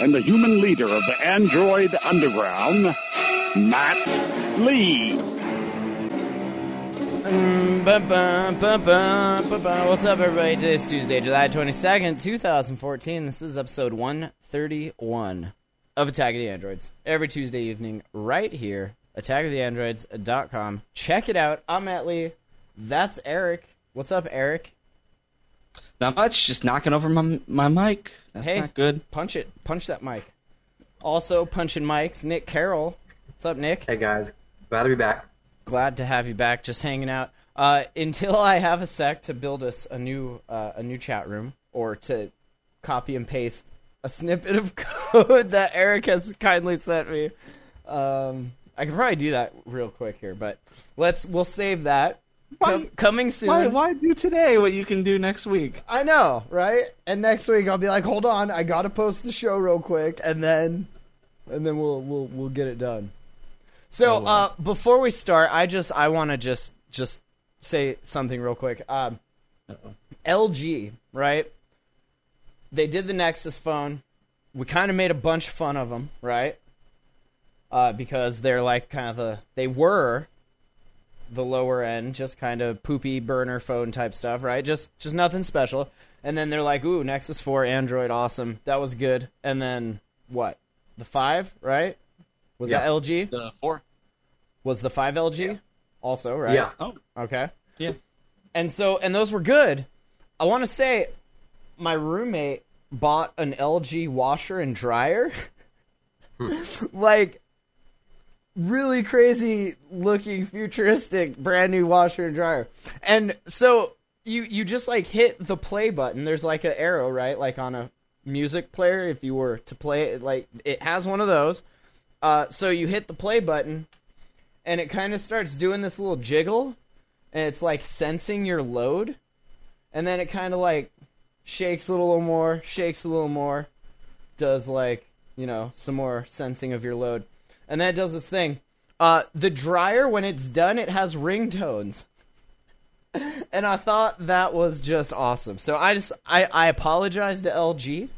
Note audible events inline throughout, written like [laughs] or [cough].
and the human leader of the android underground, Matt Lee. What's up, everybody? Today's Tuesday, July 22nd, 2014. This is episode 131 of Attack of the Androids. Every Tuesday evening, right here, attackoftheandroids.com. Check it out. I'm Matt Lee. That's Eric. What's up, Eric? Not much, just knocking over my my mic. That's Hey. not good. Punch it. Punch that mic. Also, punching mics, Nick Carroll. What's up, Nick? Hey guys, glad to be back. Glad to have you back. Just hanging out. Uh, until I have a sec to build us a new uh, a new chat room or to copy and paste a snippet of [laughs] code that Eric has kindly sent me. Um, I can probably do that real quick here, but let's we'll save that. Com- coming soon. Why why do today what you can do next week? I know, right? And next week I'll be like, hold on, I gotta post the show real quick, and then, and then we'll we'll we'll get it done. So uh, before we start, I just I want to just just say something real quick. Um, LG, right? They did the Nexus phone. We kind of made a bunch of fun of them, right? Uh, because they're like kind of the they were the lower end, just kind of poopy burner phone type stuff, right? Just just nothing special. And then they're like, "Ooh, Nexus 4 Android awesome. That was good." And then what? The 5, right? Was Yeah. that LG? The four. Was the 5 LG? Also, right? Yeah. Oh, Okay. yeah. And so and those were good. I want to say my roommate bought an LG washer and dryer. Hmm. [laughs] like really crazy looking futuristic brand new washer and dryer. And so you you just like hit the play button. There's like an arrow, right? Like on a music player if you were to play it like it has one of those. Uh so you hit the play button and it kind of starts doing this little jiggle and it's like sensing your load and then it kind of like shakes a little more shakes a little more does like you know some more sensing of your load and then it does this thing. Uh the dryer when it's done it has ringtones. [laughs] And i thought that was just awesome. So i just i i apologize to lg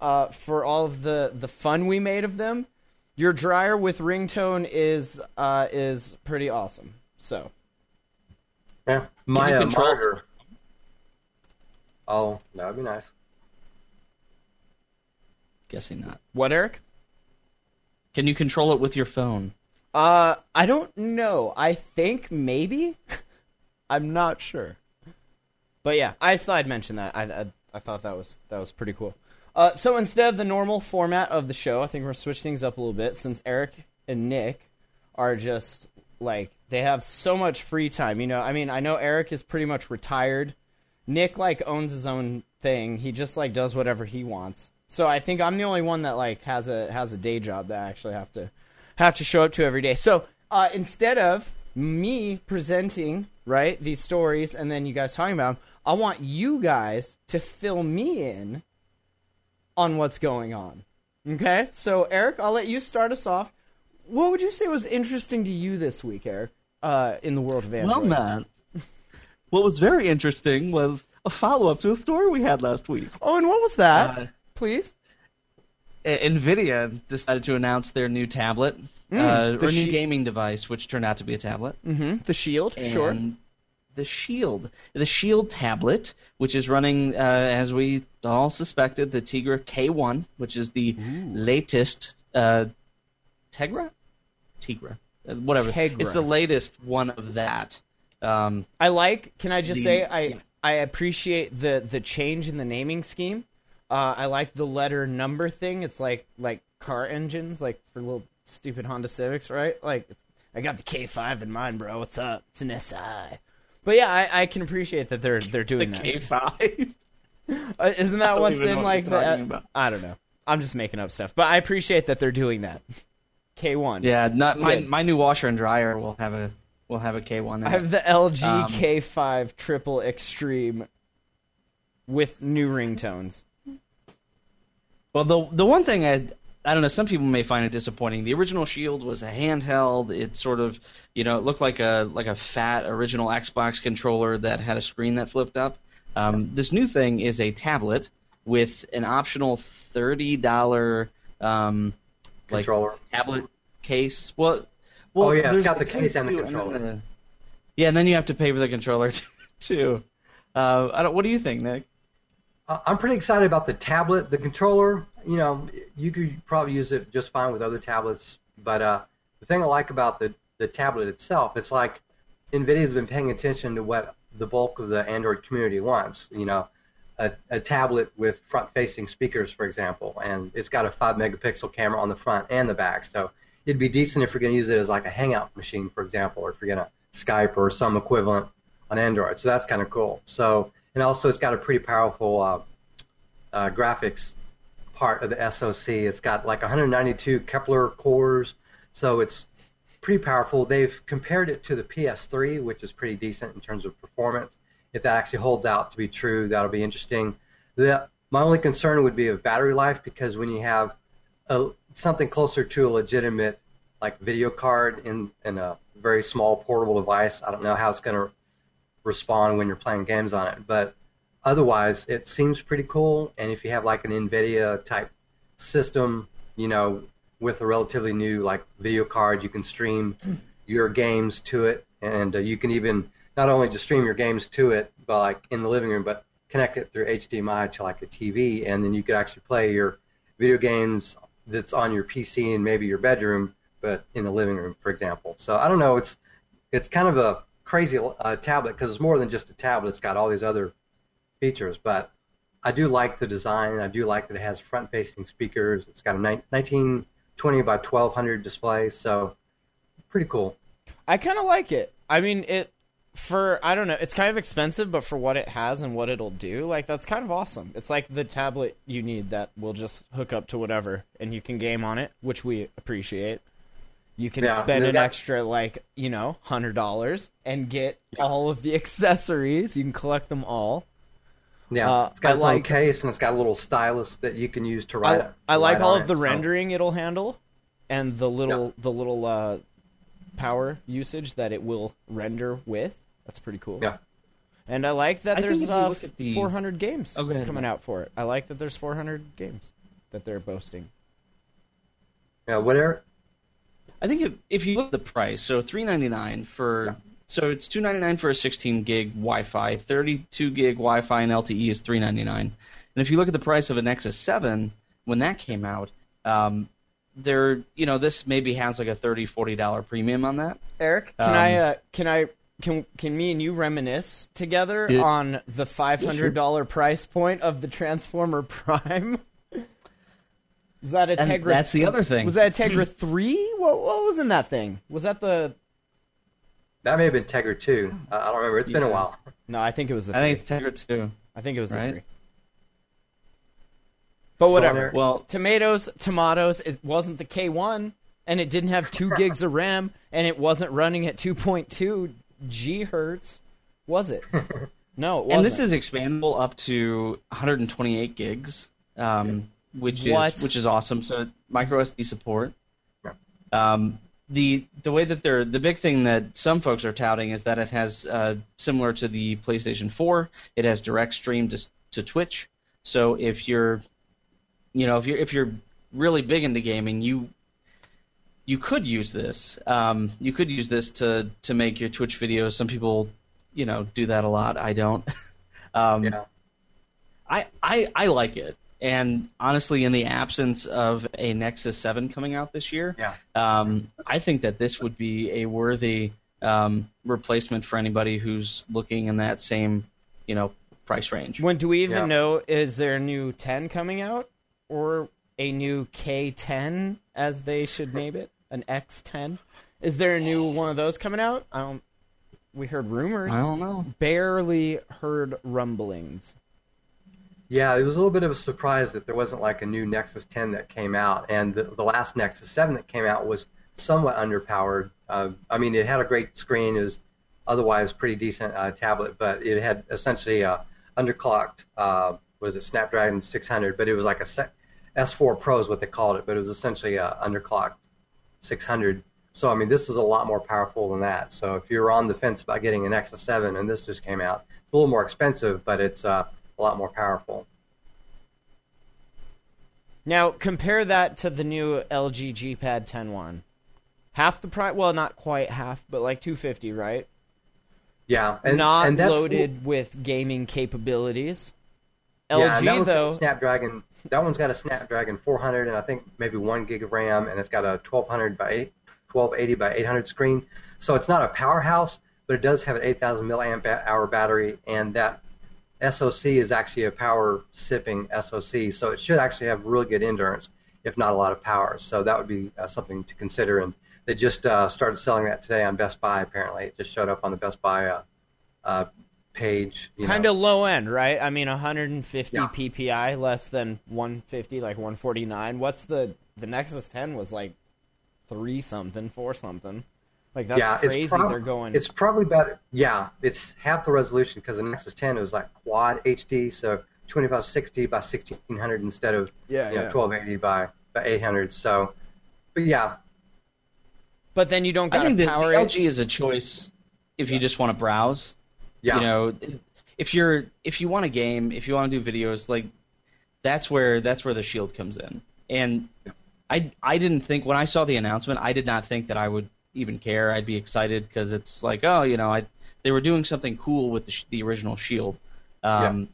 uh for all of the the fun we made of them. Your dryer with ringtone is uh is pretty awesome. So. Yeah, my you uh, control- monitor. Oh, that would be nice. Guessing not. what eric Can you control it with your phone? Uh, I don't know. I think maybe. [laughs] I'm not sure. But yeah, I thought I'd mention that. I, I I thought that was that was pretty cool. Uh, so instead of the normal format of the show, I think we're gonna switch things up a little bit since Eric and Nick are just like they have so much free time. You know, I mean, I know Eric is pretty much retired. Nick like owns his own thing. He just like does whatever he wants. So I think I'm the only one that like has a has a day job that I actually have to have to show up to every day. So uh, instead of me presenting right these stories and then you guys talking about them, I want you guys to fill me in on what's going on. Okay, so Eric, I'll let you start us off. What would you say was interesting to you this week, Eric, uh, in the world of Android? Well, Matt. what was very interesting was a follow up to a story we had last week. Oh, and what was that? Uh, Please. Nvidia decided to announce their new tablet, uh, Mm, the or new gaming device, which turned out to be a tablet. Mm-hmm. The Shield, sure. the Shield, the Shield tablet, which is running, uh, as we all suspected, the Tegra K1, which is the latest uh, Tegra, Tegra, uh, whatever. Tegra. It's the latest one of that. Um, I like. Can I just The- say I yeah. I appreciate the the change in the naming scheme. Uh, I like the letter number thing. It's like like car engines, like for little stupid Honda Civics, right? Like I got the K5 in mind, bro. What's up? It's an SI. But yeah, I, I can appreciate that they're they're the doing that. K5. [laughs] Uh, isn't that what's in like the? I don't know. I'm just making up stuff, but I appreciate that they're doing that. K1. Yeah, not my my new washer and dryer will have a will have a K1. I have it. the LG Um, K5 Triple Extreme with new ringtones. Well, the the one thing I I don't know. Some people may find it disappointing. The original Shield was a handheld. It sort of you know it looked like a like a fat original Xbox controller that had a screen that flipped up. Um, this new thing is a tablet with an optional thirty dollar um, like Controller. tablet case. Well, well Oh, yeah, it's got the case and the controller. then, uh, yeah, and then you have to pay for the controller [laughs] too. Uh, I don't. What do you think, Nick? I'm pretty excited about the tablet. The controller, you know, you could probably use it just fine with other tablets. But uh, the thing I like about the, the tablet itself, it's like NVIDIA's been paying attention to what the bulk of the Android community wants. You know, a, a tablet with front-facing speakers, for example, and it's got a five megapixel camera on the front and the back. So it'd be decent if you're going to use it as like a hangout machine, for example, or if you're going to Skype or some equivalent on Android. So that's kind of cool. So and also it's got a pretty powerful uh, uh, graphics part of the SoC. It's got like 192 Kepler cores, so it's pretty powerful. They've compared it to the PS3, which is pretty decent in terms of performance. If that actually holds out to be true, that'll be interesting. The, my only concern would be of battery life because when you have a, something closer to a legitimate like video card in, in a very small portable device, I don't know how it's going to respond when you're playing games on it. But otherwise, it seems pretty cool. And if you have like an NVIDIA type system, you know, with a relatively new like video card, you can stream [clears throat] your games to it, and uh, you can even not only just stream your games to it, but like in the living room, but connect it through HDMI to like a TV, and then you could actually play your video games that's on your PC and maybe your bedroom, but in the living room, for example. So I don't know. It's it's kind of a crazy uh, tablet because it's more than just a tablet. It's got all these other features, but I do like the design. I do like that it has front-facing speakers. It's got a 1920 by 1200 display, so pretty cool. I kind of like it. I mean, it for I don't know. It's kind of expensive, but for what it has and what it'll do, like that's kind of awesome. It's like the tablet you need that will just hook up to whatever, and you can game on it, which we appreciate. You can Yeah, spend an got- extra like you know hundred dollars and get all of the [laughs] accessories. You can collect them all. Yeah, Uh, it's got I its like- own case and it's got a little stylus that you can use to write. I, I like write all of the it, so- rendering it'll handle, and the little Yeah. the little uh, power usage that it will render with. That's pretty cool. Yeah. And I like that I there's uh, look at the- 400 games Oh, ahead, coming Matt. out for it. I like that there's 400 games that they're boasting. Yeah, whatever. I think if, if you look at the price, so three ninety nine for so it's two ninety nine for a sixteen gig Wi-Fi, thirty two gig Wi-Fi and LTE is three ninety nine. And if you look at the price of a Nexus Seven when that came out, um, there you know this maybe has like a 30 40 dollar premium on that. Eric, can Um, I uh, can I can can me and you reminisce together Yeah. on the $500 price point of the Transformer [laughs] Prime? Was that a And Tegra? that's the other thing. Was that a Tegra three? What what was in that thing? Was that the? That may have been Tegra 2. Uh, I don't remember. It's been a while. No, I think it was the. I three. think it's Tegra two. I think it was the three. But whatever. Eric. Well, Tomatoes, tomatoes. It wasn't the K one, and it didn't have two [laughs] gigs of RAM, and it wasn't running at two point two gigahertz, was it? [laughs] No, it wasn't. and this is expandable up to 128 gigs, um, which What? is which is awesome. So micro SD support. Um, the the way that they're the big thing that some folks are touting is that it has uh, similar to the PlayStation 4, it has direct stream to to Twitch. So if you're you know if you're if you're really big into gaming, you you could use this. Um, you could use this to to make your Twitch videos. Some people, you know, do that a lot. I don't. [laughs] um, Yeah. I, I I like it. And honestly, in the absence of a Nexus 7 coming out this year, Yeah. um, I think that this would be a worthy um, replacement for anybody who's looking in that same, you know, price range. when do we even Yeah. know? Is there a new ten coming out, or a new K ten, as they should name it, an X ten? Is there a new one of those coming out? I don't. We heard rumors. I don't know. Barely heard rumblings. Yeah, it was a little bit of a surprise that there wasn't like a new Nexus 10 that came out, and the, the last Nexus 7 that came out was somewhat underpowered. Uh, I mean, it had a great screen. It was otherwise pretty decent uh, tablet, but it had essentially a underclocked. Uh, was it Snapdragon 600? But it was like a se- S4 Pro is what they called it, but it was essentially a underclocked 600. So I mean, this is a lot more powerful than that. So if you're on the fence about getting an Nexus 7 and this just came out, it's a little more expensive, but it's uh, a lot more powerful. Now compare that to the new LG G Pad 10.1. Half the price. Well, not quite half, but like 250, right? Yeah, and, not and loaded with gaming capabilities. LG and that one's got a though, Snapdragon. That one's got a Snapdragon 400, and I think maybe one gig of RAM, and it's got a 1200 by 8, 1280 by 800 screen. So it's not a powerhouse, but it does have an 8,000 milliamp hour battery, and that SoC is actually a power sipping SoC, so it should actually have really good endurance, if not a lot of power. So that would be uh, something to consider. And they just uh, started selling that today on Best Buy. Apparently, it just showed up on the Best Buy uh, uh, page. kind of low end, right? I mean, 150 Yeah. PPI, less than 150, like 149. What's the the Nexus 10 was like three something, four something. Like that's yeah, crazy. It's prob- They're going. It's probably better. Yeah, it's half the resolution because the Nexus 10 it was like quad HD, so 2560 by 1600 instead of Yeah, you know, yeah. 1280 by by 800. So, but yeah, but then you don't I got think to power the it. LG is a choice if you just want to browse. yeah, You know, if you're if you want a game, if you want to do videos, like that's where that's where the Shield comes in. And I I didn't think when I saw the announcement, I did not think that I would even care. I'd be excited because it's like, oh, you know, I they were doing something cool with the, sh- the original Shield. Um,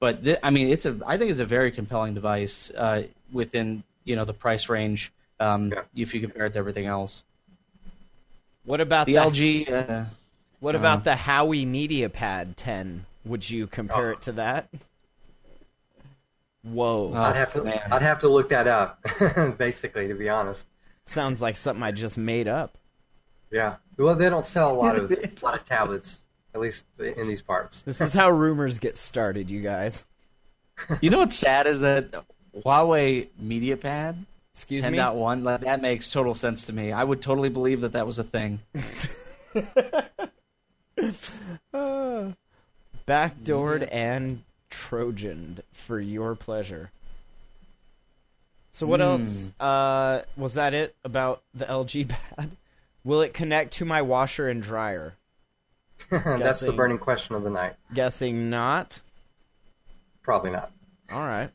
But th- I mean, it's a I think it's a very compelling device uh, within you know the price range. Um, Yeah. If you compare it to everything else, What about the the, LG. Uh, What about the Howie MediaPad 10? Would you compare Oh. it to that? Whoa, Oh, I'd have to man. I'd have to look that up, [laughs] basically, to be honest. sounds like something I just made up. Yeah, well, they don't sell a lot of [laughs] a lot of tablets, at least in these parts. This is how rumors get started, you guys. [laughs] You know what's sad is that Huawei MediaPad Excuse me. 10.1, like, that makes total sense to me. I would totally believe that that was a thing. [laughs] Backdoored and Trojaned for your pleasure. So what else? Uh, was that it about the LG pad? Will it connect to my washer and dryer? [laughs] That's the burning question of the night. Guessing not. Probably not. All right.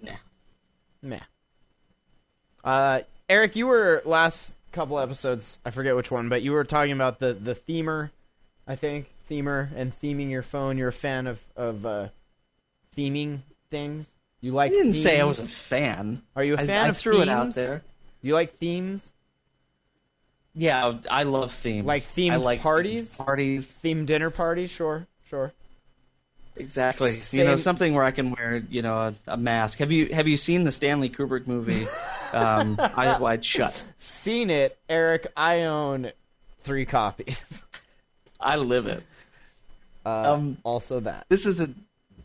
Nah. Meh. Uh, Eric, you were last couple episodes. I forget which one, but you were talking about the the themer. I think themer and theming your phone. You're a fan of of uh, theming things. You like? I didn't say I was a fan. Are you a fan I of threw it out there. You like themes? Yeah, I love themes. Like themed like parties? Parties, themed dinner parties? Sure, sure. exactly. You know, something where I can wear, you know, a, a mask. Have you have you seen the Stanley Kubrick movie, [laughs] um, Eyes Wide Shut? Seen it, Eric. I own three copies. I live it. Uh, Um, also that. This is a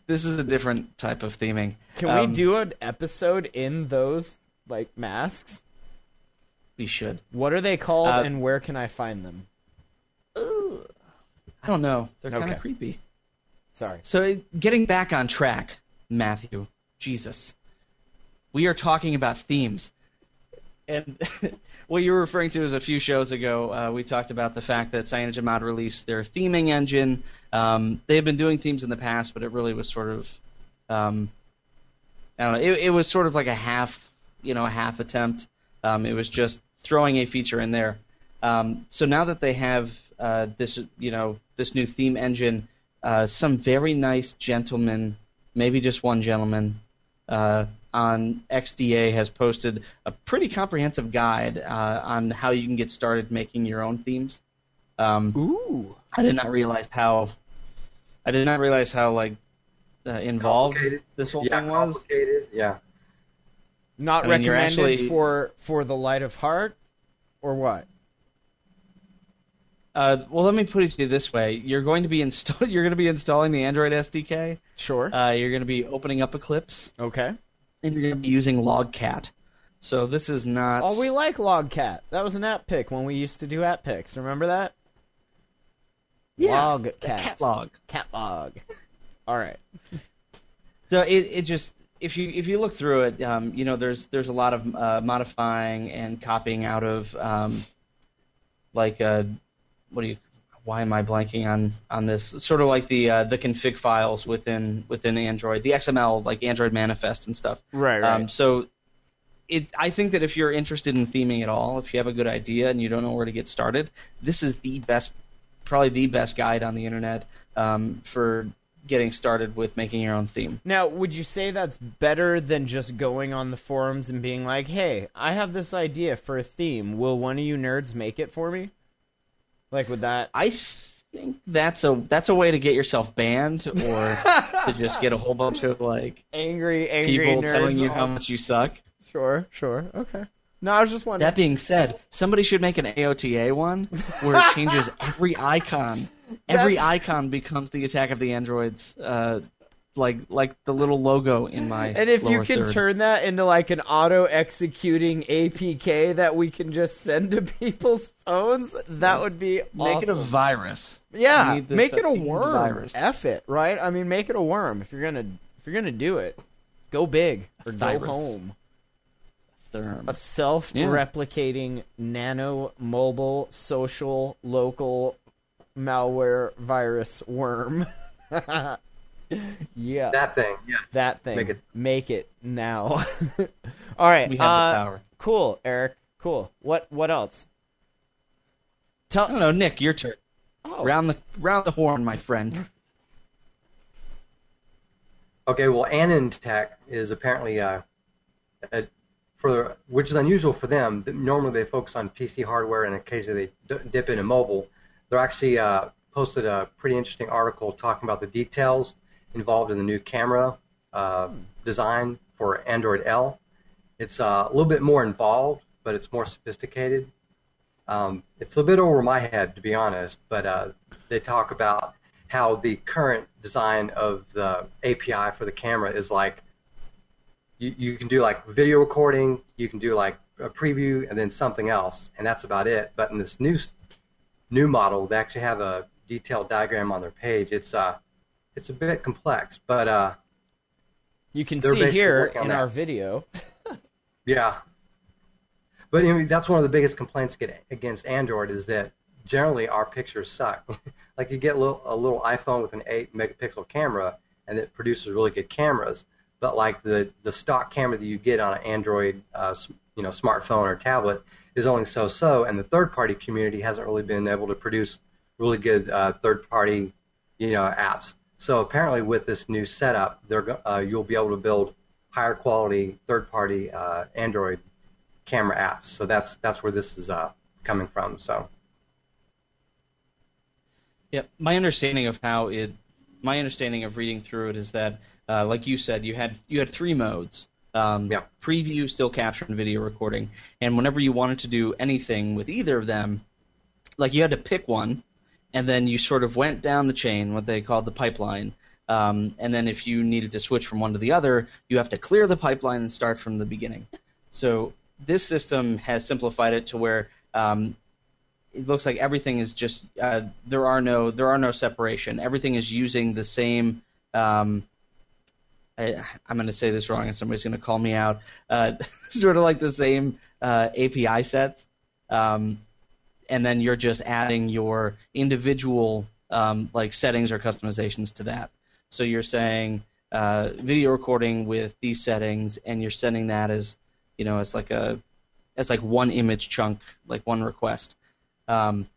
this is a different type of theming. Can Um, we do an episode in those like masks? We should. What are they called, Uh, and where can I find them? I don't know. They're kind Okay. of creepy. Sorry. So, getting back on track, Matthew, Jesus, we are talking about themes. And [laughs] what you were referring to is a few shows ago, uh, we talked about the fact that CyanogenMod released their theming engine. Um, they have been doing themes in the past, but it really was sort of, um, I don't know, it, it was sort of like a half, you know, a half attempt. Um, it was just throwing a feature in there. Um, so now that they have uh, this, you know, this new theme engine, uh, some very nice gentleman, maybe just one gentleman, uh, on XDA has posted a pretty comprehensive guide uh, on how you can get started making your own themes. Um, Ooh. I did not realize how, I did not realize how like uh, involved this whole yeah, thing was. complicated. Yeah. Not I mean, recommended actually- for for the light of heart, or what? Uh, well, let me put it to you this way: you're going to be install- [laughs] you're going to be installing the Android SDK. Sure. Uh, you're going to be opening up Eclipse, okay. and you're going to be using Logcat So this is not. Oh, we like Logcat. That was an app pick when we used to do app picks. Remember that? yeah, Logcat. cat log. Cat log. All right. So it it just if you if you look through it, um, you know, there's there's a lot of uh, modifying and copying out of um, like uh, what do you why am I blanking on on this? Sort of like the uh, the config files within within Android, the XML like Android manifest and stuff. Right, Um, so it I think that if you're interested in theming at all, if you have a good idea and you don't know where to get started, this is the best, probably the best guide on the internet um, for getting started with making your own theme. Now, would you say that's better than just going on the forums and being like, "Hey, I have this idea for a theme. Will one of you nerds make it for me?" Like, would that? I think that's a that's a way to get yourself banned or to [laughs] just get a whole bunch of like Angry, angry people telling you how much you suck. Sure, sure, okay. No, I was just wondering. That being said, somebody should make an AOTA one where it [laughs] changes every icon. Every That- icon becomes the attack of the androids, uh, like like the little logo in my. and if you can third. turn that into like an auto executing APK that we can just send to [laughs] people's phones, that would be make it a virus. Yeah, You make it a worm. virus. F it, right? I mean, make it a worm. If you're gonna if you're gonna do it, go big or go home. Therm. A self-replicating nano mobile social local malware virus worm. [laughs] yeah, that, That thing, yes. That thing. Make it- Make it now. [laughs] All right. We have uh, the power. Cool, Eric. Cool. What what else? I Tell don't know, Nick, your turn. oh, Round the round the horn, my friend. Okay, well, AnandTech is apparently uh, a, for which is unusual for them. Normally, they focus on PC hardware and occasionally they d- dip into mobile. They're actually uh, posted a pretty interesting article talking about the details involved in the new camera uh, design for Android L. It's uh, a little bit more involved, but it's more sophisticated. Um, it's a bit over my head, to be honest, but uh, they talk about how the current design of the API for the camera is like you, you can do like video recording, you can do like a preview, and then something else, and that's about it. But in this new new model, they actually have a detailed diagram on their page. It's uh it's a bit complex, but uh you can see here in that. our video. [laughs] Yeah. But I mean, that's one of the biggest complaints get against Android is that generally our pictures suck. [laughs] like you get a little, a little iPhone with an 8 megapixel camera and it produces really good cameras, but like the, the stock camera that you get on an Android uh, you know smartphone or tablet is only so-so, and the third-party community hasn't really been able to produce really good uh, third-party you know apps. So apparently, with this new setup, they're, uh, you'll be able to build higher quality third-party uh, Android camera apps. So that's that's where this is uh, coming from. So Yeah, my understanding of how it, my understanding of reading through it is that, uh, like you said, you had you had three modes. Um, Yeah. Preview, still capture, and video recording. And whenever you wanted to do anything with either of them, like you had to pick one, and then you sort of went down the chain, what they called the pipeline. Um, and then if you needed to switch from one to the other, you have to clear the pipeline and start from the beginning. So this system has simplified it to where um, it looks like everything is just uh, there are no there are no separation. Everything is using the same. Um, I, I'm going to say this wrong, and somebody's going to call me out. Uh, [laughs] sort of like the same uh, API sets, um, and then you're just adding your individual um, like settings or customizations to that. So you're saying uh, video recording with these settings, and you're sending that as you know as like a as like one image chunk, like one request. Um,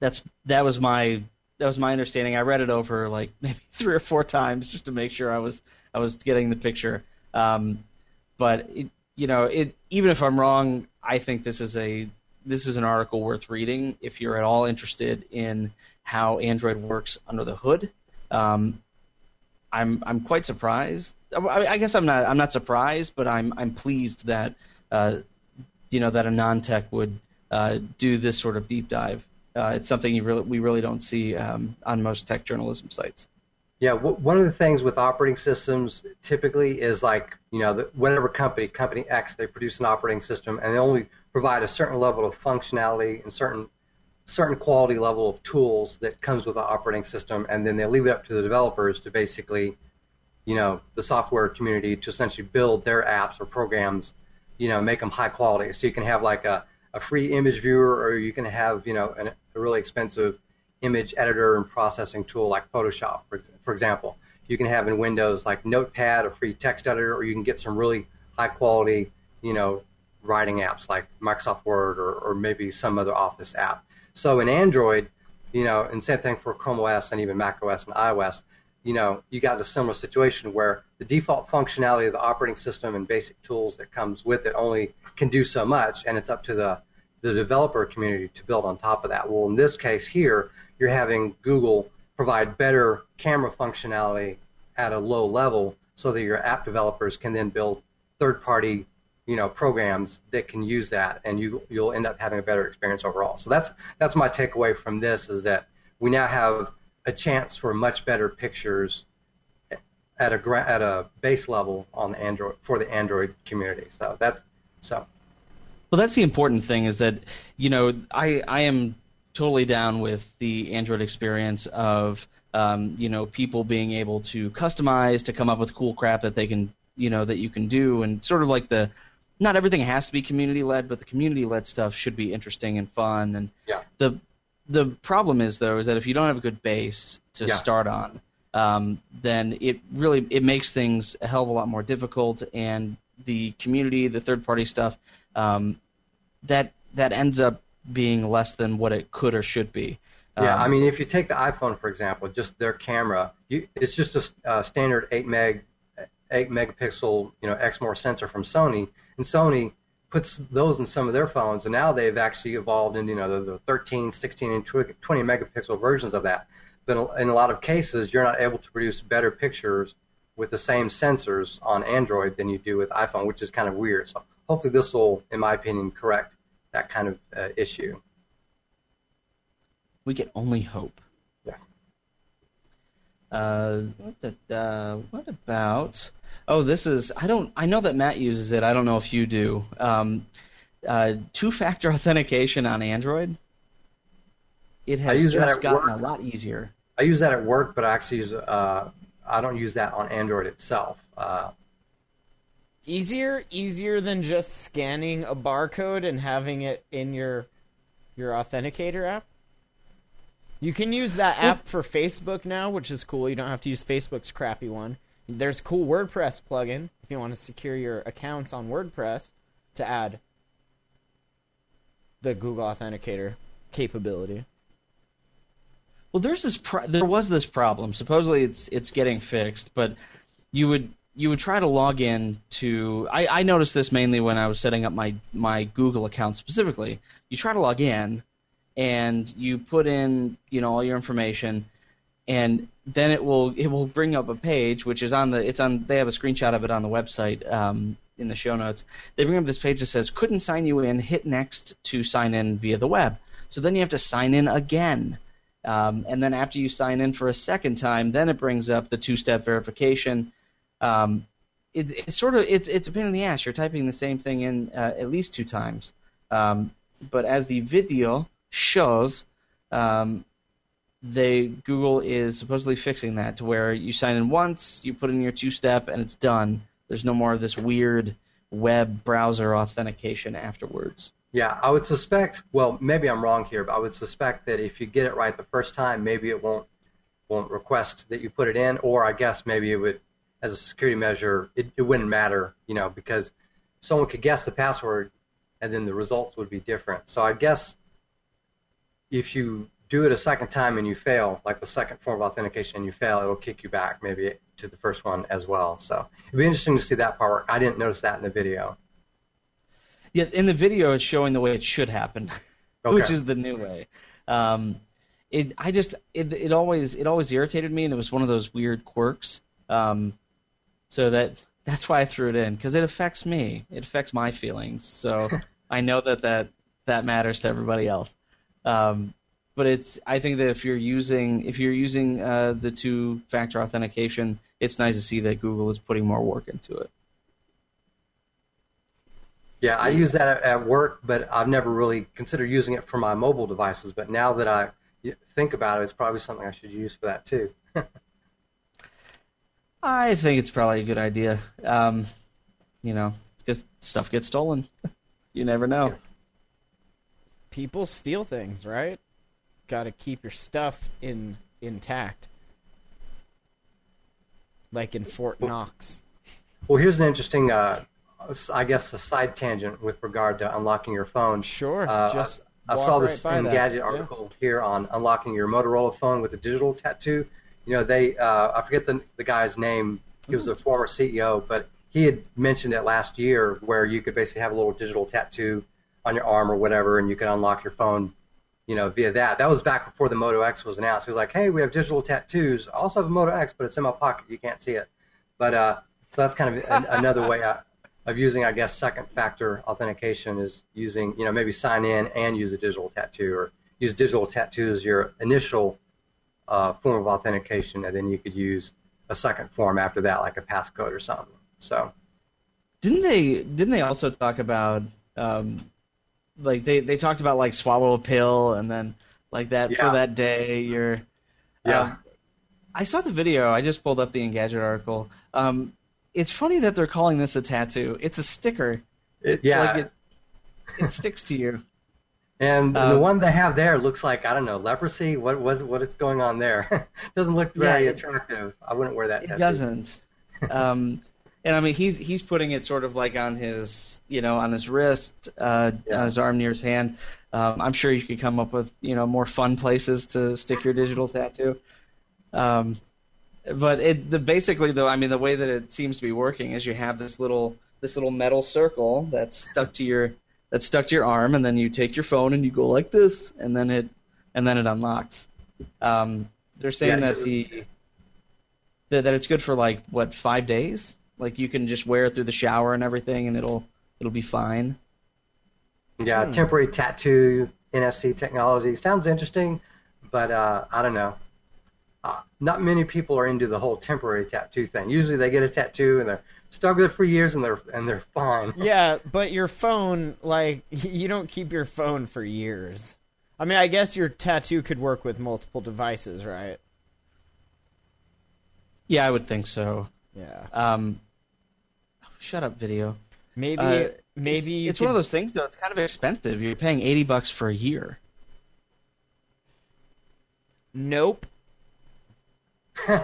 that's that was my that was my understanding. I read it over like [laughs] maybe three or four times just to make sure I was I was getting the picture. Um, but it, you know, it even if I'm wrong, I think this is a this is an article worth reading if you're at all interested in how Android works under the hood. Um, I'm I'm quite surprised. I, I guess I'm not I'm not surprised, but I'm I'm pleased that uh, you know that AnandTech would uh, do this sort of deep dive. Uh, it's something you really we really don't see um, on most tech journalism sites. Yeah, w- one of the things with operating systems typically is like, you know, the, whatever company, company X, they produce an operating system and they only provide a certain level of functionality and certain certain quality level of tools that comes with the operating system, and then they leave it up to the developers to basically, you know, the software community to essentially build their apps or programs, you know, make them high quality. So you can have like a, a free image viewer, or you can have, you know, an, a really expensive image editor and processing tool like Photoshop, for, for example. You can have in Windows like Notepad, a free text editor, or you can get some really high quality, you know, writing apps like Microsoft Word or, or maybe some other Office app. So in Android, you know, and same thing for Chrome OS and even Mac OS and iOS, you know, you got a similar situation where the default functionality of the operating system and basic tools that comes with it only can do so much, and it's up to the the developer community to build on top of that. Well, in this case here, you're having Google provide better camera functionality at a low level so that your app developers can then build third-party you know programs that can use that and you you'll end up having a better experience overall so that's that's my takeaway from this is that we now have a chance for much better pictures at a at a base level on the android for the android community so that's so well that's the important thing is that you know i i am totally down with the android experience of um, you know people being able to customize to come up with cool crap that they can you know that you can do and sort of like the not everything has to be community led, but the community led stuff should be interesting and fun. And yeah. the the problem is though is that if you don't have a good base to yeah. start on, um, then it really it makes things a hell of a lot more difficult. And the community, the third party stuff, um, that that ends up being less than what it could or should be. Yeah, um, I mean, if you take the iPhone for example, just their camera, you, it's just a uh, standard eight meg 8 megapixel, you know, Exmor sensor from Sony, and Sony puts those in some of their phones, and now they've actually evolved into you know the, the 13, 16, and 20 megapixel versions of that. But in a lot of cases, you're not able to produce better pictures with the same sensors on Android than you do with iPhone, which is kind of weird. So hopefully, this will, in my opinion, correct that kind of uh, issue. We can only hope. Yeah. Uh, what, the, uh, what about? Oh, this is I don't I know that Matt uses it. I don't know if you do. Um, uh, two-factor [laughs] authentication on Android. It has just gotten work. a lot easier. I use that at work, but I actually use uh, I don't use that on Android itself. Uh, easier, easier than just scanning a barcode and having it in your your authenticator app. You can use that app for Facebook now, which is cool. You don't have to use Facebook's crappy one. There's a cool WordPress plugin if you want to secure your accounts on WordPress to add the Google Authenticator capability. Well, there's this pro- there was this problem. Supposedly it's it's getting fixed, but you would you would try to log in to I, I noticed this mainly when I was setting up my my Google account specifically. You try to log in and you put in, you know, all your information and then it will it will bring up a page which is on the it's on they have a screenshot of it on the website um, in the show notes. They bring up this page that says couldn't sign you in. Hit next to sign in via the web. So then you have to sign in again. Um, and then after you sign in for a second time, then it brings up the two-step verification. Um, it, it's sort of it's it's a pain in the ass. You're typing the same thing in uh, at least two times. Um, but as the video shows, um, they Google is supposedly fixing that to where you sign in once, you put in your two step, and it's done. There's no more of this weird web browser authentication afterwards. Yeah, I would suspect. Well, maybe I'm wrong here, but I would suspect that if you get it right the first time, maybe it won't won't request that you put it in, or I guess maybe it would, as a security measure, it, it wouldn't matter, you know, because someone could guess the password, and then the results would be different. So I guess if you do it a second time and you fail, like the second form of authentication and you fail, it'll kick you back maybe to the first one as well. So it'd be interesting to see that part work. I didn't notice that in the video. Yeah, in the video it's showing the way it should happen, [laughs] okay. which is the new way. Um, it I just it it always it always irritated me, and it was one of those weird quirks. Um, so that that's why I threw it in because it affects me. It affects my feelings. So [laughs] I know that that that matters to everybody else. Um, but it's I think that if you're using if you're using uh, the two factor authentication, it's nice to see that Google is putting more work into it. Yeah, I use that at, at work, but I've never really considered using it for my mobile devices. But now that I think about it, it's probably something I should use for that too. [laughs] I think it's probably a good idea. Um, you know, because stuff gets stolen. [laughs] you never know. People steal things, right? Got to keep your stuff in intact, like in Fort Knox. Well, here's an interesting, uh, I guess, a side tangent with regard to unlocking your phone. Sure, Uh, just I walk saw right this that. Engadget Yeah. article here on unlocking your Motorola phone with a digital tattoo. You know, they uh, I forget the the guy's name. He was a former CEO, but he had mentioned it last year where you could basically have a little digital tattoo on your arm or whatever, and you could unlock your phone, you know, via that. That was back before the Moto X was announced. He was like, "Hey, we have digital tattoos. I also have a Moto X, but it's in my pocket. You can't see it." But uh, so that's kind of an, [laughs] another way I, of using, I guess, second factor authentication is using, you know, maybe sign in and use a digital tattoo or use digital tattoo as your initial uh, form of authentication, and then you could use a second form after that, like a passcode or something. So, Didn't they? Didn't they also talk about um, like they they talked about like swallow a pill and then like that Yeah. for that day you're. yeah, Um, I saw the video. I just pulled up the Engadget article. Um, it's funny that they're calling this a tattoo. It's a sticker. It's yeah. like it, it sticks to you. and uh, the one they have there looks like I don't know leprosy. What what what is going on there? [laughs] Doesn't look very Yeah, it- attractive. I wouldn't wear that. It tattoo. doesn't. Um, and I mean, he's he's putting it sort of like on his, you know, on his wrist, uh, Yeah. on his arm near his hand. Um, I'm sure you could come up with, you know, more fun places to stick your digital tattoo. Um, but it the basically though, I mean, the way that it seems to be working is you have this little this little metal circle that's stuck to your that's stuck to your arm, and then you take your phone and you go like this, and then it and then it unlocks. Um, they're saying Yeah, that the that, that it's good for like what five days. Like you can just wear it through the shower and everything, and it'll it'll be fine. Yeah, Hmm. temporary tattoo NFC technology sounds interesting, but uh, I don't know. Uh, not many people are into the whole temporary tattoo thing. Usually, they get a tattoo and they're stuck with it for years, and they're and they're fine. [laughs] Yeah, but your phone, like, [laughs] you don't keep your phone for years. I mean, I guess your tattoo could work with multiple devices, right? Yeah, I would think so. Yeah. Um, shut up, video. Maybe, Uh, maybe it's, you it's could, one of those things though. It's kind of expensive. You're paying eighty bucks for a year. Nope. [laughs]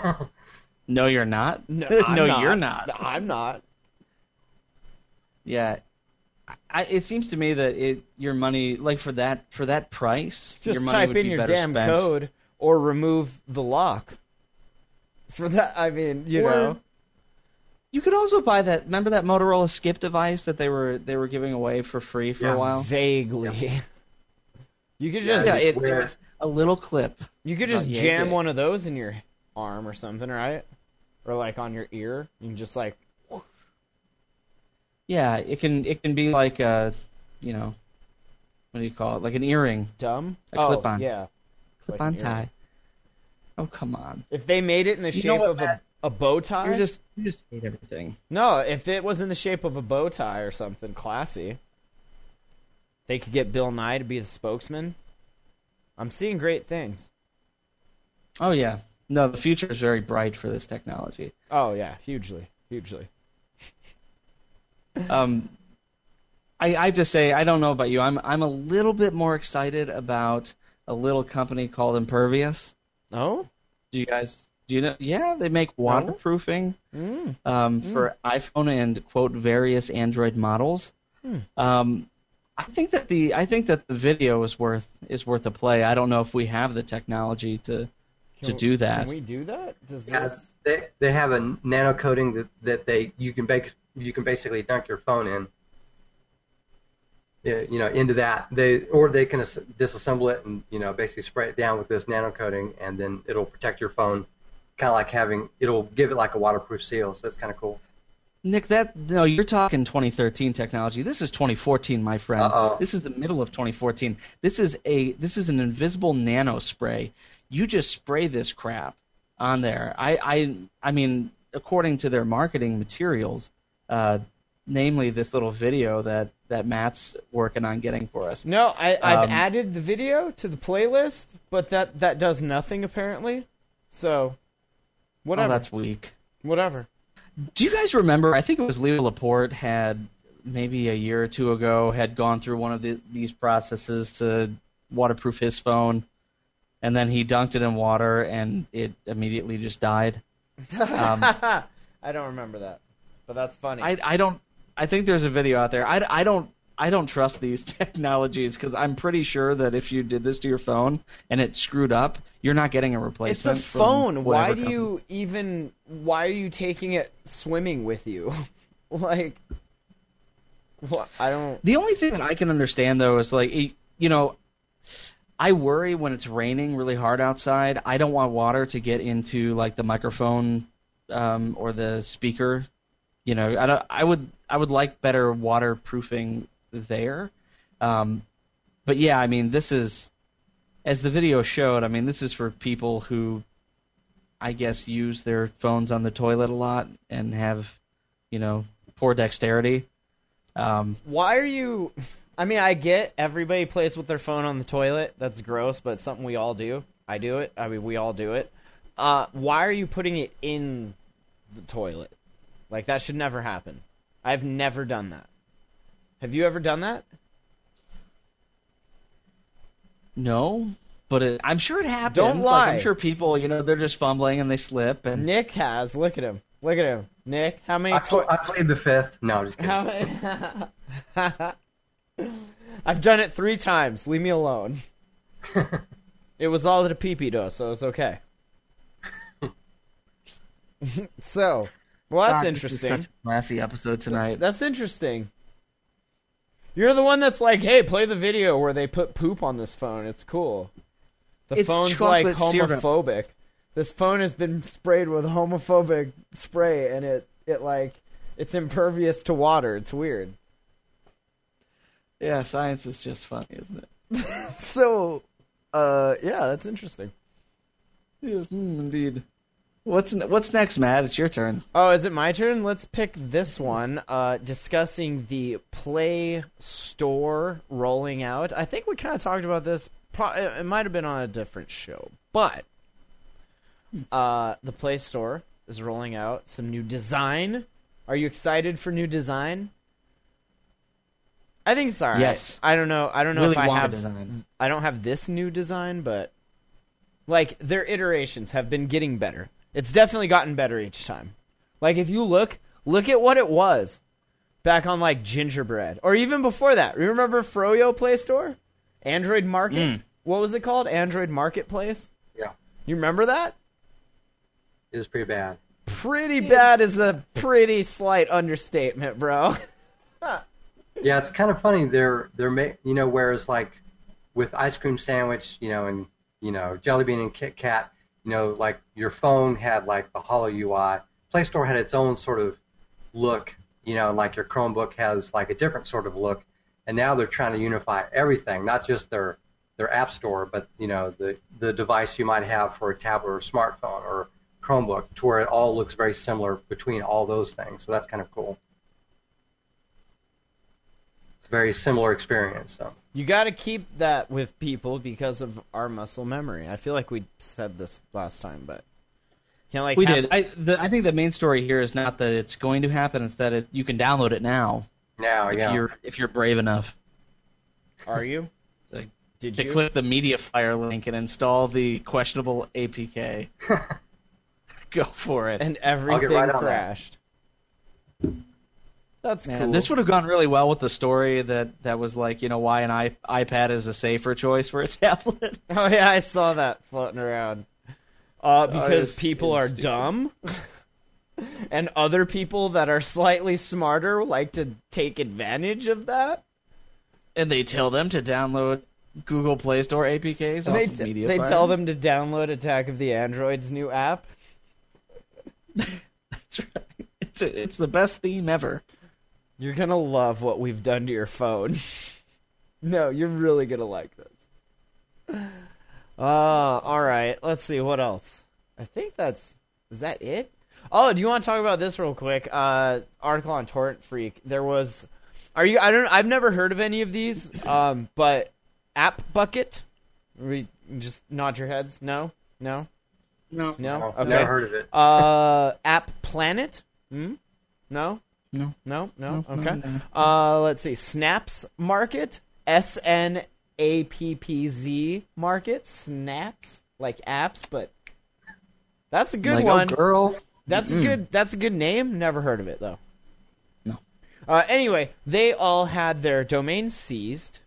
No, you're not. No, [laughs] no I'm you're not. I'm not. Yeah, I, it seems to me that it your money like for that for that price. Just your money type would in be your better damn spent. code or remove the lock. For that, I mean, you Or- know. You could also buy that. Remember that Motorola Skip device that they were they were giving away for free for Yeah. a while. Vaguely. [laughs] You could just Yeah, it, it was a little clip. you could just jam one of those in your arm or something, right? Or like on your ear. You can just like Yeah, it can it can be like a, you know, what do you call it? Like an earring, dumb. A oh, clip-on. Yeah. clip Like on tie. Oh come on! If they made it in the You shape of Matt? a bow tie, You just you just hate everything. no. If it was in the shape of a bow tie or something classy, they could get Bill Nye to be the spokesman. I'm seeing great things. Oh yeah, no, the future is very bright for this technology. Oh yeah, hugely, hugely. [laughs] Um, I I have to say I don't know about you. I'm I'm a little bit more excited about a little company called Impervious. Oh, Do you guys do you know? Yeah, they make waterproofing mm. um, for iPhone and quote various Android models. Hmm. Um, I think that the I think that the video is worth is worth a play. I don't know if we have the technology to to Can- do that. Can we do that? Does Yeah, this? they they have a nano coating that, that they you can bake you can basically dunk your phone in. Yeah, you know, into that they or they can as- disassemble it and you know basically spray it down with this nano coating and then it'll protect your phone, kind of like having it'll give it like a waterproof seal. So it's kind of cool. Nick, that no, you're talking 2013 technology. This is 2014, my friend. Uh-oh. This is the middle of 2014. This is a this is an invisible nano spray. You just spray this crap on there. I I I mean, according to their marketing materials, uh, namely this little video that that Matt's working on getting for us. No, I, I've Um, added the video to the playlist, but that that does nothing apparently. So, Oh, that's weak. whatever. Do you guys remember? I think it was Leo Laporte had maybe a year or two ago had gone through one of the, these processes to waterproof his phone, and then he dunked it in water and it immediately just died. Um, [laughs] I don't remember that, but that's funny. I I don't. I think there's a video out there. I, I don't. I don't trust these [laughs] technologies because I'm pretty sure that if you did this to your phone and it screwed up, you're not getting a replacement. it's a phone. Why do company. you even? Why are you taking it swimming with you? [laughs] like, what? I don't. The only thing that I can understand though is like you know, I worry when it's raining really hard outside. I don't want water to get into like the microphone um, or the speaker. You know, I don't, I would I would like better waterproofing there. Um, but yeah, I mean, this is as the video showed. I mean, this is for people who I guess use their phones on the toilet a lot and have you know poor dexterity. Um, Why are you? I mean, I get everybody plays with their phone on the toilet. That's gross, but it's something we all do. I do it. I mean, we all do it. Uh, why are you putting it in the toilet? Like that should never happen. I've never done that. Have you ever done that? No, but it, I'm sure it happens. Don't Like, lie. I'm sure people, you know, they're just fumbling and they slip. And Nick has. Look at him. Look at him. Nick, how many? I, To- I played the fifth. No, just kidding. how many? [laughs] I've done it three times. Leave me alone. [laughs] it was all the a pee though, so it's okay. [laughs] so, well, that's God, this is interesting. such a classy episode tonight. That's interesting. You're the one that's like, hey, play the video where they put poop on this phone. It's cool. The It's phone's like chocolate syrup. homophobic. This phone has been sprayed with homophobic spray, and it it like it's impervious to water. It's weird. Yeah, science is just funny, isn't it? [laughs] So, uh, yeah, that's interesting. Yeah, hmm, indeed. What's what's next, Matt? It's your turn. Oh, is it my turn? Let's pick this one. Uh, discussing the Play Store rolling out. I think we kind of talked about this. It it might have been on a different show, but uh, the Play Store is rolling out some new design. Are you excited for new design? I think it's alright. Yes. I don't know. I don't know Really if I have. design. I don't have this new design, but like their iterations have been getting better. It's definitely gotten better each time. Like if you look, look at what it was back on like gingerbread, or even before that. Remember Froyo Play Store, Android Market? Mm. What was it called? Android Marketplace. Yeah, You remember that? it was pretty bad. Pretty bad is a pretty slight understatement, bro. [laughs] Yeah, it's kind of funny. They're they're ma- you know whereas like with ice cream sandwich, you know, and you know Jelly Bean and Kit Kat, you know, like your phone had like the Holo UI. Play Store had its own sort of look, you know, like your Chromebook has like a different sort of look. And now they're trying to unify everything, not just their their app store, but you know the the device you might have for a tablet or a smartphone or Chromebook, to where it all looks very similar between all those things. So that's kind of cool. It's a Very similar experience. So. You got to keep that with people because of our muscle memory. I feel like we said this last time, but you know, like We have- did. I the, I think the main story here is not that it's going to happen; it's that it, you can download it now Now, if yeah. you're if you're brave enough Are you? [laughs] to, Did to you? click the MediaFire link and install the questionable APK. [laughs] Go for it. and everything right on that. crashed. That's Man, cool. this would have gone really well with the story that, that was like, you know, why an I, iPad is a safer choice for a [laughs] tablet. Oh yeah, I saw that floating around. Uh, because it's- people are stupid. dumb, [laughs] and other people that are slightly smarter like to take advantage of that. and they tell them to download Google Play Store APKs off They, t- they tell them to download Attack of the Androids new app. [laughs] That's right. It's, it's the best theme ever. You're gonna love what we've done to your phone. [laughs] no, you're really gonna like this. [sighs] Uh, all right. Let's see what else. I think that's is that it. Oh, do you want to talk about this real quick? Uh, article on Torrent Freak. There was. Are you? I don't. I've never heard of any of these. [coughs] Um, but App Bucket. We just nod your heads. No, no, No. no. I've Okay. never heard of it. Uh, App Planet. Hmm. No. No. No. No. No, no, Okay. no. Uh, let's see. Snappz Market. S N A P P Z Market. Snaps like apps, but that's a good like, one. Oh, girl. That's a good. That's a good name. Never heard of it though. No. Uh, anyway, they all had their domains seized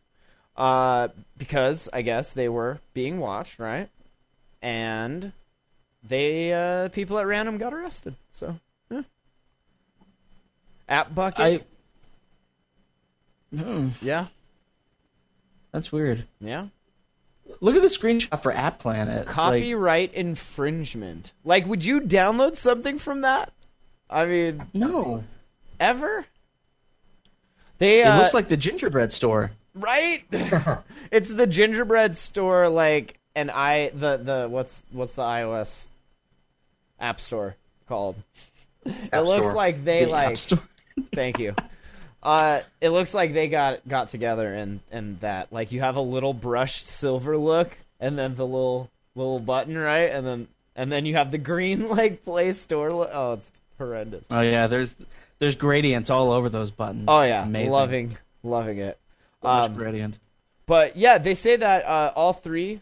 uh, because I guess they were being watched, right? And they uh, people at random got arrested. So, yeah. App bucket, I. Hmm, yeah, that's weird. yeah. Look at the screenshot for App Planet. Like, Copyright infringement. Like, would you download something from that? I mean, no. ever? They It uh, looks like the gingerbread store. right [laughs] it's the gingerbread store like and i the the what's what's the ios app store called it App looks Store. like they The like App Store. Thank you uh it looks like they got got together and and that like you have a little brushed silver look and then the little little button right and then and then you have the green [laughs] like play store look. oh it's horrendous Oh yeah, there's there's gradients all over those buttons. oh It's yeah amazing. loving loving it So much um, gradient. But yeah, they say that uh, all three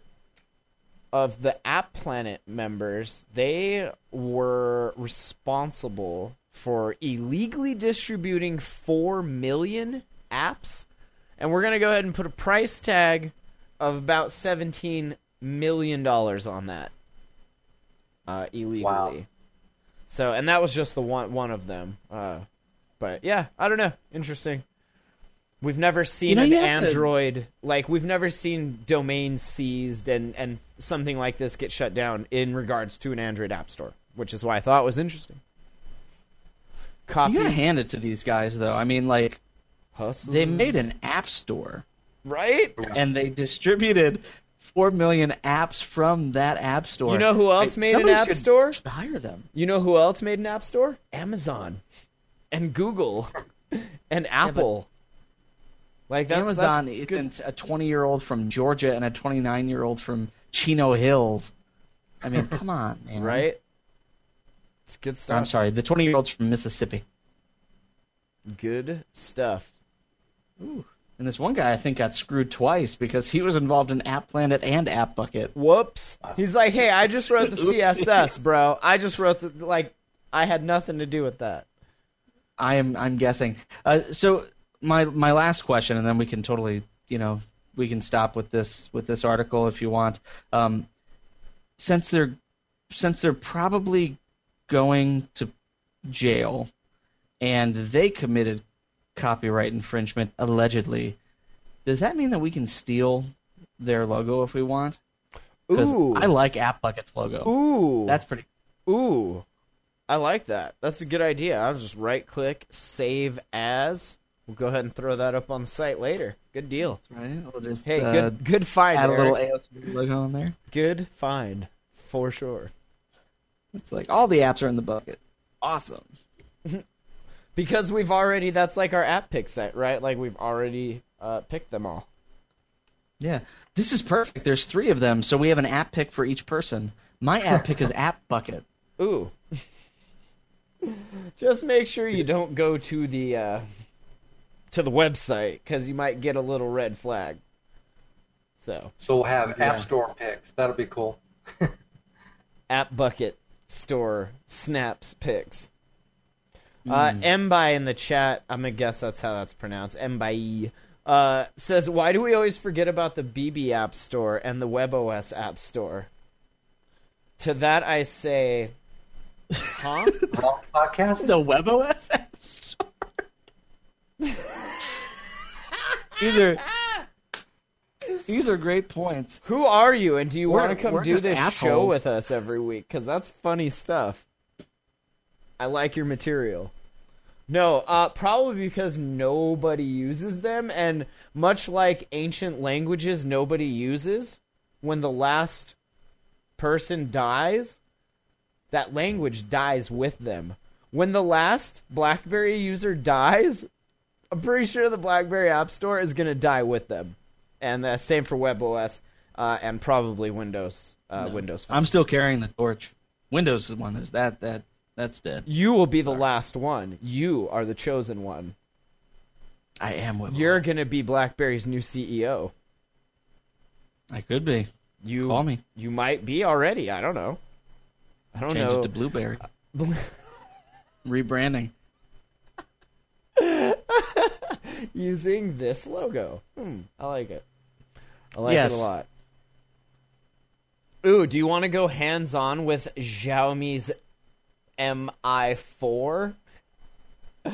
of the App Planet members they were responsible for illegally distributing four million apps, and we're gonna go ahead and put a price tag of about seventeen million dollars on that uh, illegally. Wow. So, and that was just the one one of them. Uh, but yeah, I don't know. Interesting. We've never seen You know, an you have to- Android like we've never seen domains seized and and something like this get shut down in regards to an Android app store, which is why I thought it was interesting. Copy You gotta hand it to these guys though. I mean, like hustle, they made an app store right? and they distributed four million apps from that app store. You know who else Like, made an app store? Hire them. You know who else made an app store? Amazon, and Google, [laughs] and Apple. like that's Amazon that's isn't a 20 year old from Georgia and a 29 year old from Chino Hills. I mean, [laughs] come on, man. right? It's good stuff. I'm sorry, the 20 year olds from Mississippi. Good stuff. Ooh. And this one guy, I think, got screwed twice because he was involved in App Planet and App Bucket. Whoops. He's like, hey, I just wrote the [laughs] CSS, bro. I just wrote the like. I had nothing to do with that. I am, I'm guessing. Uh, so my my last question, and then we can totally, you know, we can stop with this with this article if you want. Um, since they're since they're probably going to jail, and they committed copyright infringement allegedly, does that mean that we can steal their logo if we want? Ooh. I like App Bucket's logo. Ooh. That's pretty. Ooh. I like that. That's a good idea. I'll just right click, save as. We'll go ahead and throw that up on the site later. Good deal. Right? We'll just Hey, uh, good good find. add a little Eric. AOT logo on there. Good find. For sure. It's like all the apps are in the bucket. Awesome. [laughs] Because we've already that's like our app pick set, right? Like we've already uh, picked them all. Yeah. This is perfect. There's three of them, so we have an app pick for each person. My app pick is [laughs] App Bucket. Ooh. [laughs] Just make sure you don't go to the uh, to the website because you might get a little red flag. So, So we'll have Yeah. App Store picks. That'll be cool. App Bucket Store snaps picks. Uh, Mbai in the chat, I'm gonna guess that's how that's pronounced. Mbai uh, says, "Why do we always forget about the BB App Store and the WebOS App Store?" To that I say, huh? [laughs] Podcast? The WebOS app store. [laughs] these are these are great points. Who are you, and do you want to come do this show with us every week? Because that's funny stuff. I like your material. No, uh, probably because nobody uses them, and much like ancient languages, nobody uses. When the last person dies, that language dies with them. When the last BlackBerry user dies, I'm pretty sure the BlackBerry App Store is gonna die with them, and uh, same for WebOS uh, and probably Windows. Uh, Windows. Phone. I'm still carrying the torch. Windows is one is that that that's dead. You will be the last one. You are the chosen one. I am WebOS. You're gonna be BlackBerry's new CEO. I could be. You Call me. You might be already. I don't know. I don't Change know. it to Blueberry. [laughs] Rebranding. [laughs] [laughs] Using this logo. Hmm. I like it. I like Yes. it a lot. Ooh, do you want to go hands on with Xiaomi's Mi4? [laughs]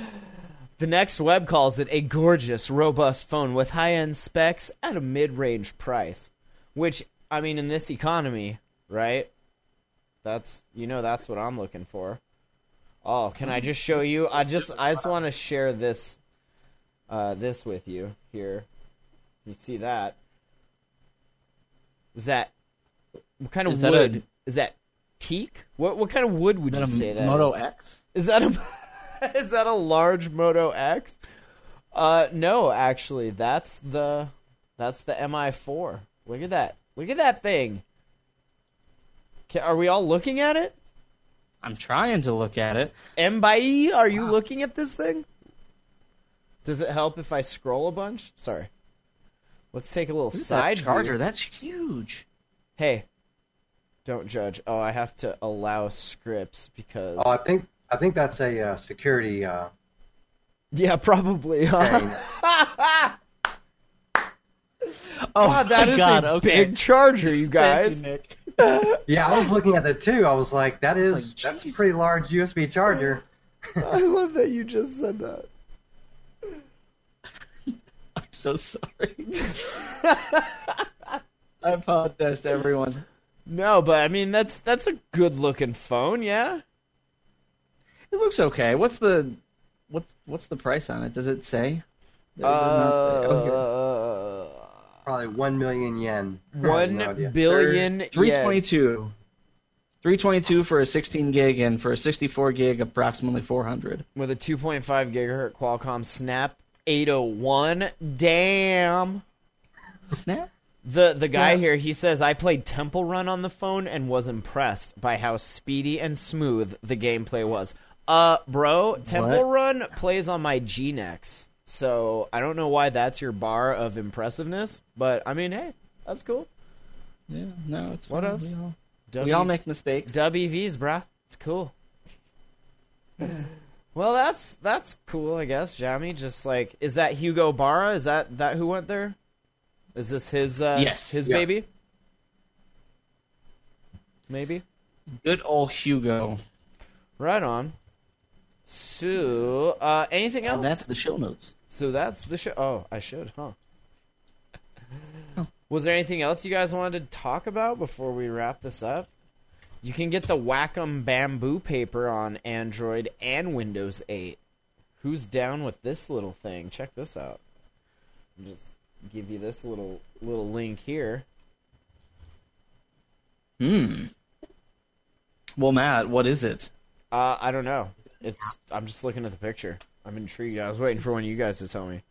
The next web calls it a gorgeous, robust phone with high end specs at a mid range price. Which, I mean, in this economy, right? That's, you know, that's what I'm looking for. Oh, can I just show you? I just, I just want to share this, uh, this with you here. You see that? Is that, what kind of Is that wood? a- Is that teak? What, what kind of wood would you say that Moto is? X? Is that a [laughs] is that a large Moto X? Uh, no, actually, that's the that's the Mi4. Look at that! Look at that thing. Are we all looking at it? I'm trying to look at it. Mbai, are you looking at this thing? Does it help if I scroll a bunch? Sorry. Let's take a little Look side that charger. view. That's huge. Hey, don't judge. Oh, I have to allow scripts because Oh, I think I think that's a uh, security uh, yeah, probably. Huh? [laughs] Oh that is God, a okay. big charger, you guys. You, yeah, I was looking at that too. I was like, that is like, that's a pretty large USB charger. [laughs] I love that you just said that. I'm so sorry. [laughs] I apologize to everyone. No, but I mean that's that's a good looking phone, yeah. It looks okay. What's the what's what's the price on it? Does it say? It does not say. Oh. Uh, Probably one million yen. One no billion. Three twenty two. Three twenty two for a 16 gig and for a 64 gig approximately 400. with a 2.5 gigahertz Qualcomm Snap 801. Damn. Snap? The the guy Yeah. here, he says I played Temple Run on the phone and was impressed by how speedy and smooth the gameplay was. Uh, bro, Temple What? Run plays on my G-Nex, so I don't know why that's your bar of impressiveness, but I mean, hey, that's cool. Yeah, no, it's What fine. else? We all, W- we all make mistakes. WVs, bruh. It's cool. [laughs] well, that's that's cool, I guess. Jamie, just like, is that Hugo Barra? Is that that who went there? Is this his? Uh, Yes. his Yeah. baby. Maybe. Good old Hugo. Right on. So, uh, anything else? And that's the show notes. So that's the show. Oh, I should, huh? Was there anything else you guys wanted to talk about before we wrap this up? You can get the Wacom bamboo paper on Android and Windows 8. Who's down with this little thing? Check this out. I'll just give you this little little link here. Hmm. Well, Matt, what is it? Uh, I don't know. It's. I'm just looking at the picture. I'm intrigued. I was waiting for one of you guys to tell me.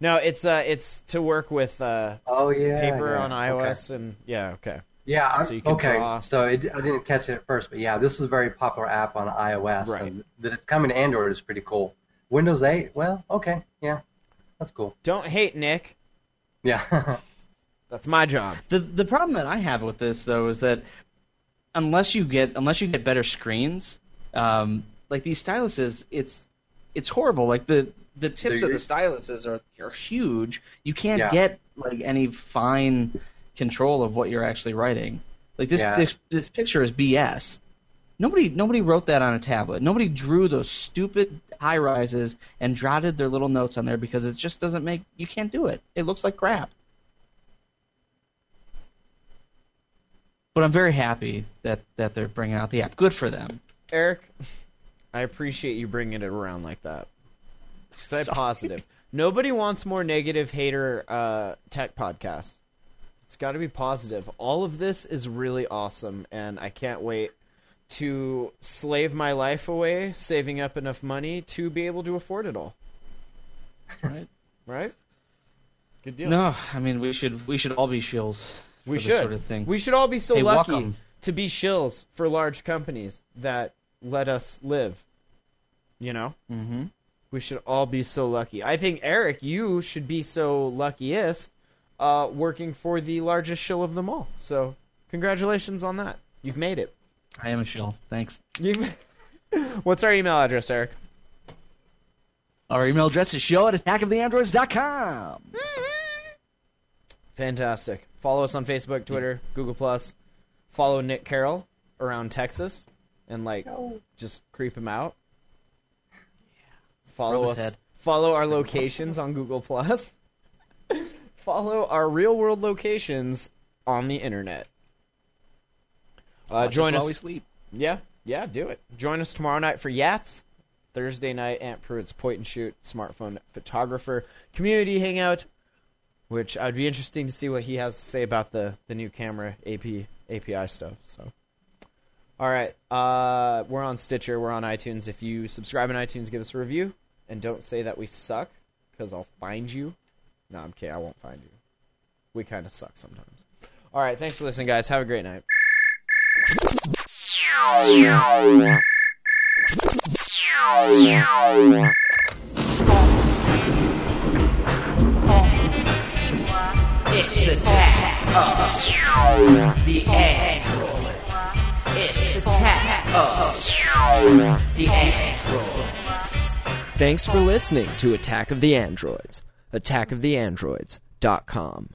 No, it's uh, it's to work with uh, Oh yeah. paper yeah, on okay. iOS and yeah, okay. Yeah. I'm, So you can okay. draw. So it, I didn't catch it at first, but yeah, this is a very popular app on iOS. Right. and that it's coming to Android is pretty cool. Windows 8, well, okay, yeah, that's cool. Don't hate Nick. Yeah. [laughs] That's my job. The the problem that I have with this though is that unless you get unless you get better screens, um, like these styluses, it's it's horrible. Like the the tips So of the styluses are are huge. You can't Yeah. get like any fine control of what you're actually writing. Like this Yeah. this, this picture is BS. Nobody nobody wrote that on a tablet. Nobody drew those stupid high rises and jotted their little notes on there because it just doesn't make you can't do it. It looks like crap. But I'm very happy that that they're bringing out the app. Good for them. Eric, I appreciate you bringing it around like that. Stay Sorry. positive. Nobody wants more negative hater uh, tech podcasts. It's got to be positive. All of this is really awesome, and I can't wait to slave my life away, saving up enough money to be able to afford it all. Right? Right? Good deal. No, I mean we should we should all be shills. we for should. this sort of thing. We should all be so Hey, lucky welcome. to be shills for large companies that let us live. You know? mm-hmm. We should all be so lucky. I think Eric, you should be so luckiest uh, working for the largest shill of them all. So, congratulations on that. You've made it. I am a shill. Thanks. You've... [laughs] What's our email address, Eric? Our email address is show at attackoftheandroids.com. Fantastic. Follow us on Facebook, Twitter, Google Plus. Follow Nick Carroll around Texas, and like just creep him out. Follow Rub his us. head. Follow our locations on Google Plus. Follow our real world locations on the internet. Uh, join while us. we sleep. Yeah, yeah, do it. Join us tomorrow night for Yats. Thursday night, Ant Pruitt's point and shoot smartphone photographer community hangout, which I'd be interesting to see what he has to say about the the new camera AP API stuff. So, all right, uh, we're on Stitcher, we're on iTunes. If you subscribe on iTunes, give us a review, and don't say that we suck because I'll find you. No, I'm kidding. I won't find you. We kind of suck sometimes. All right, thanks for listening, guys. Have a great night. It's attack of the android. It's attack of the android. Thanks for listening to Attack of the Androids. AttackoftheAndroids.com.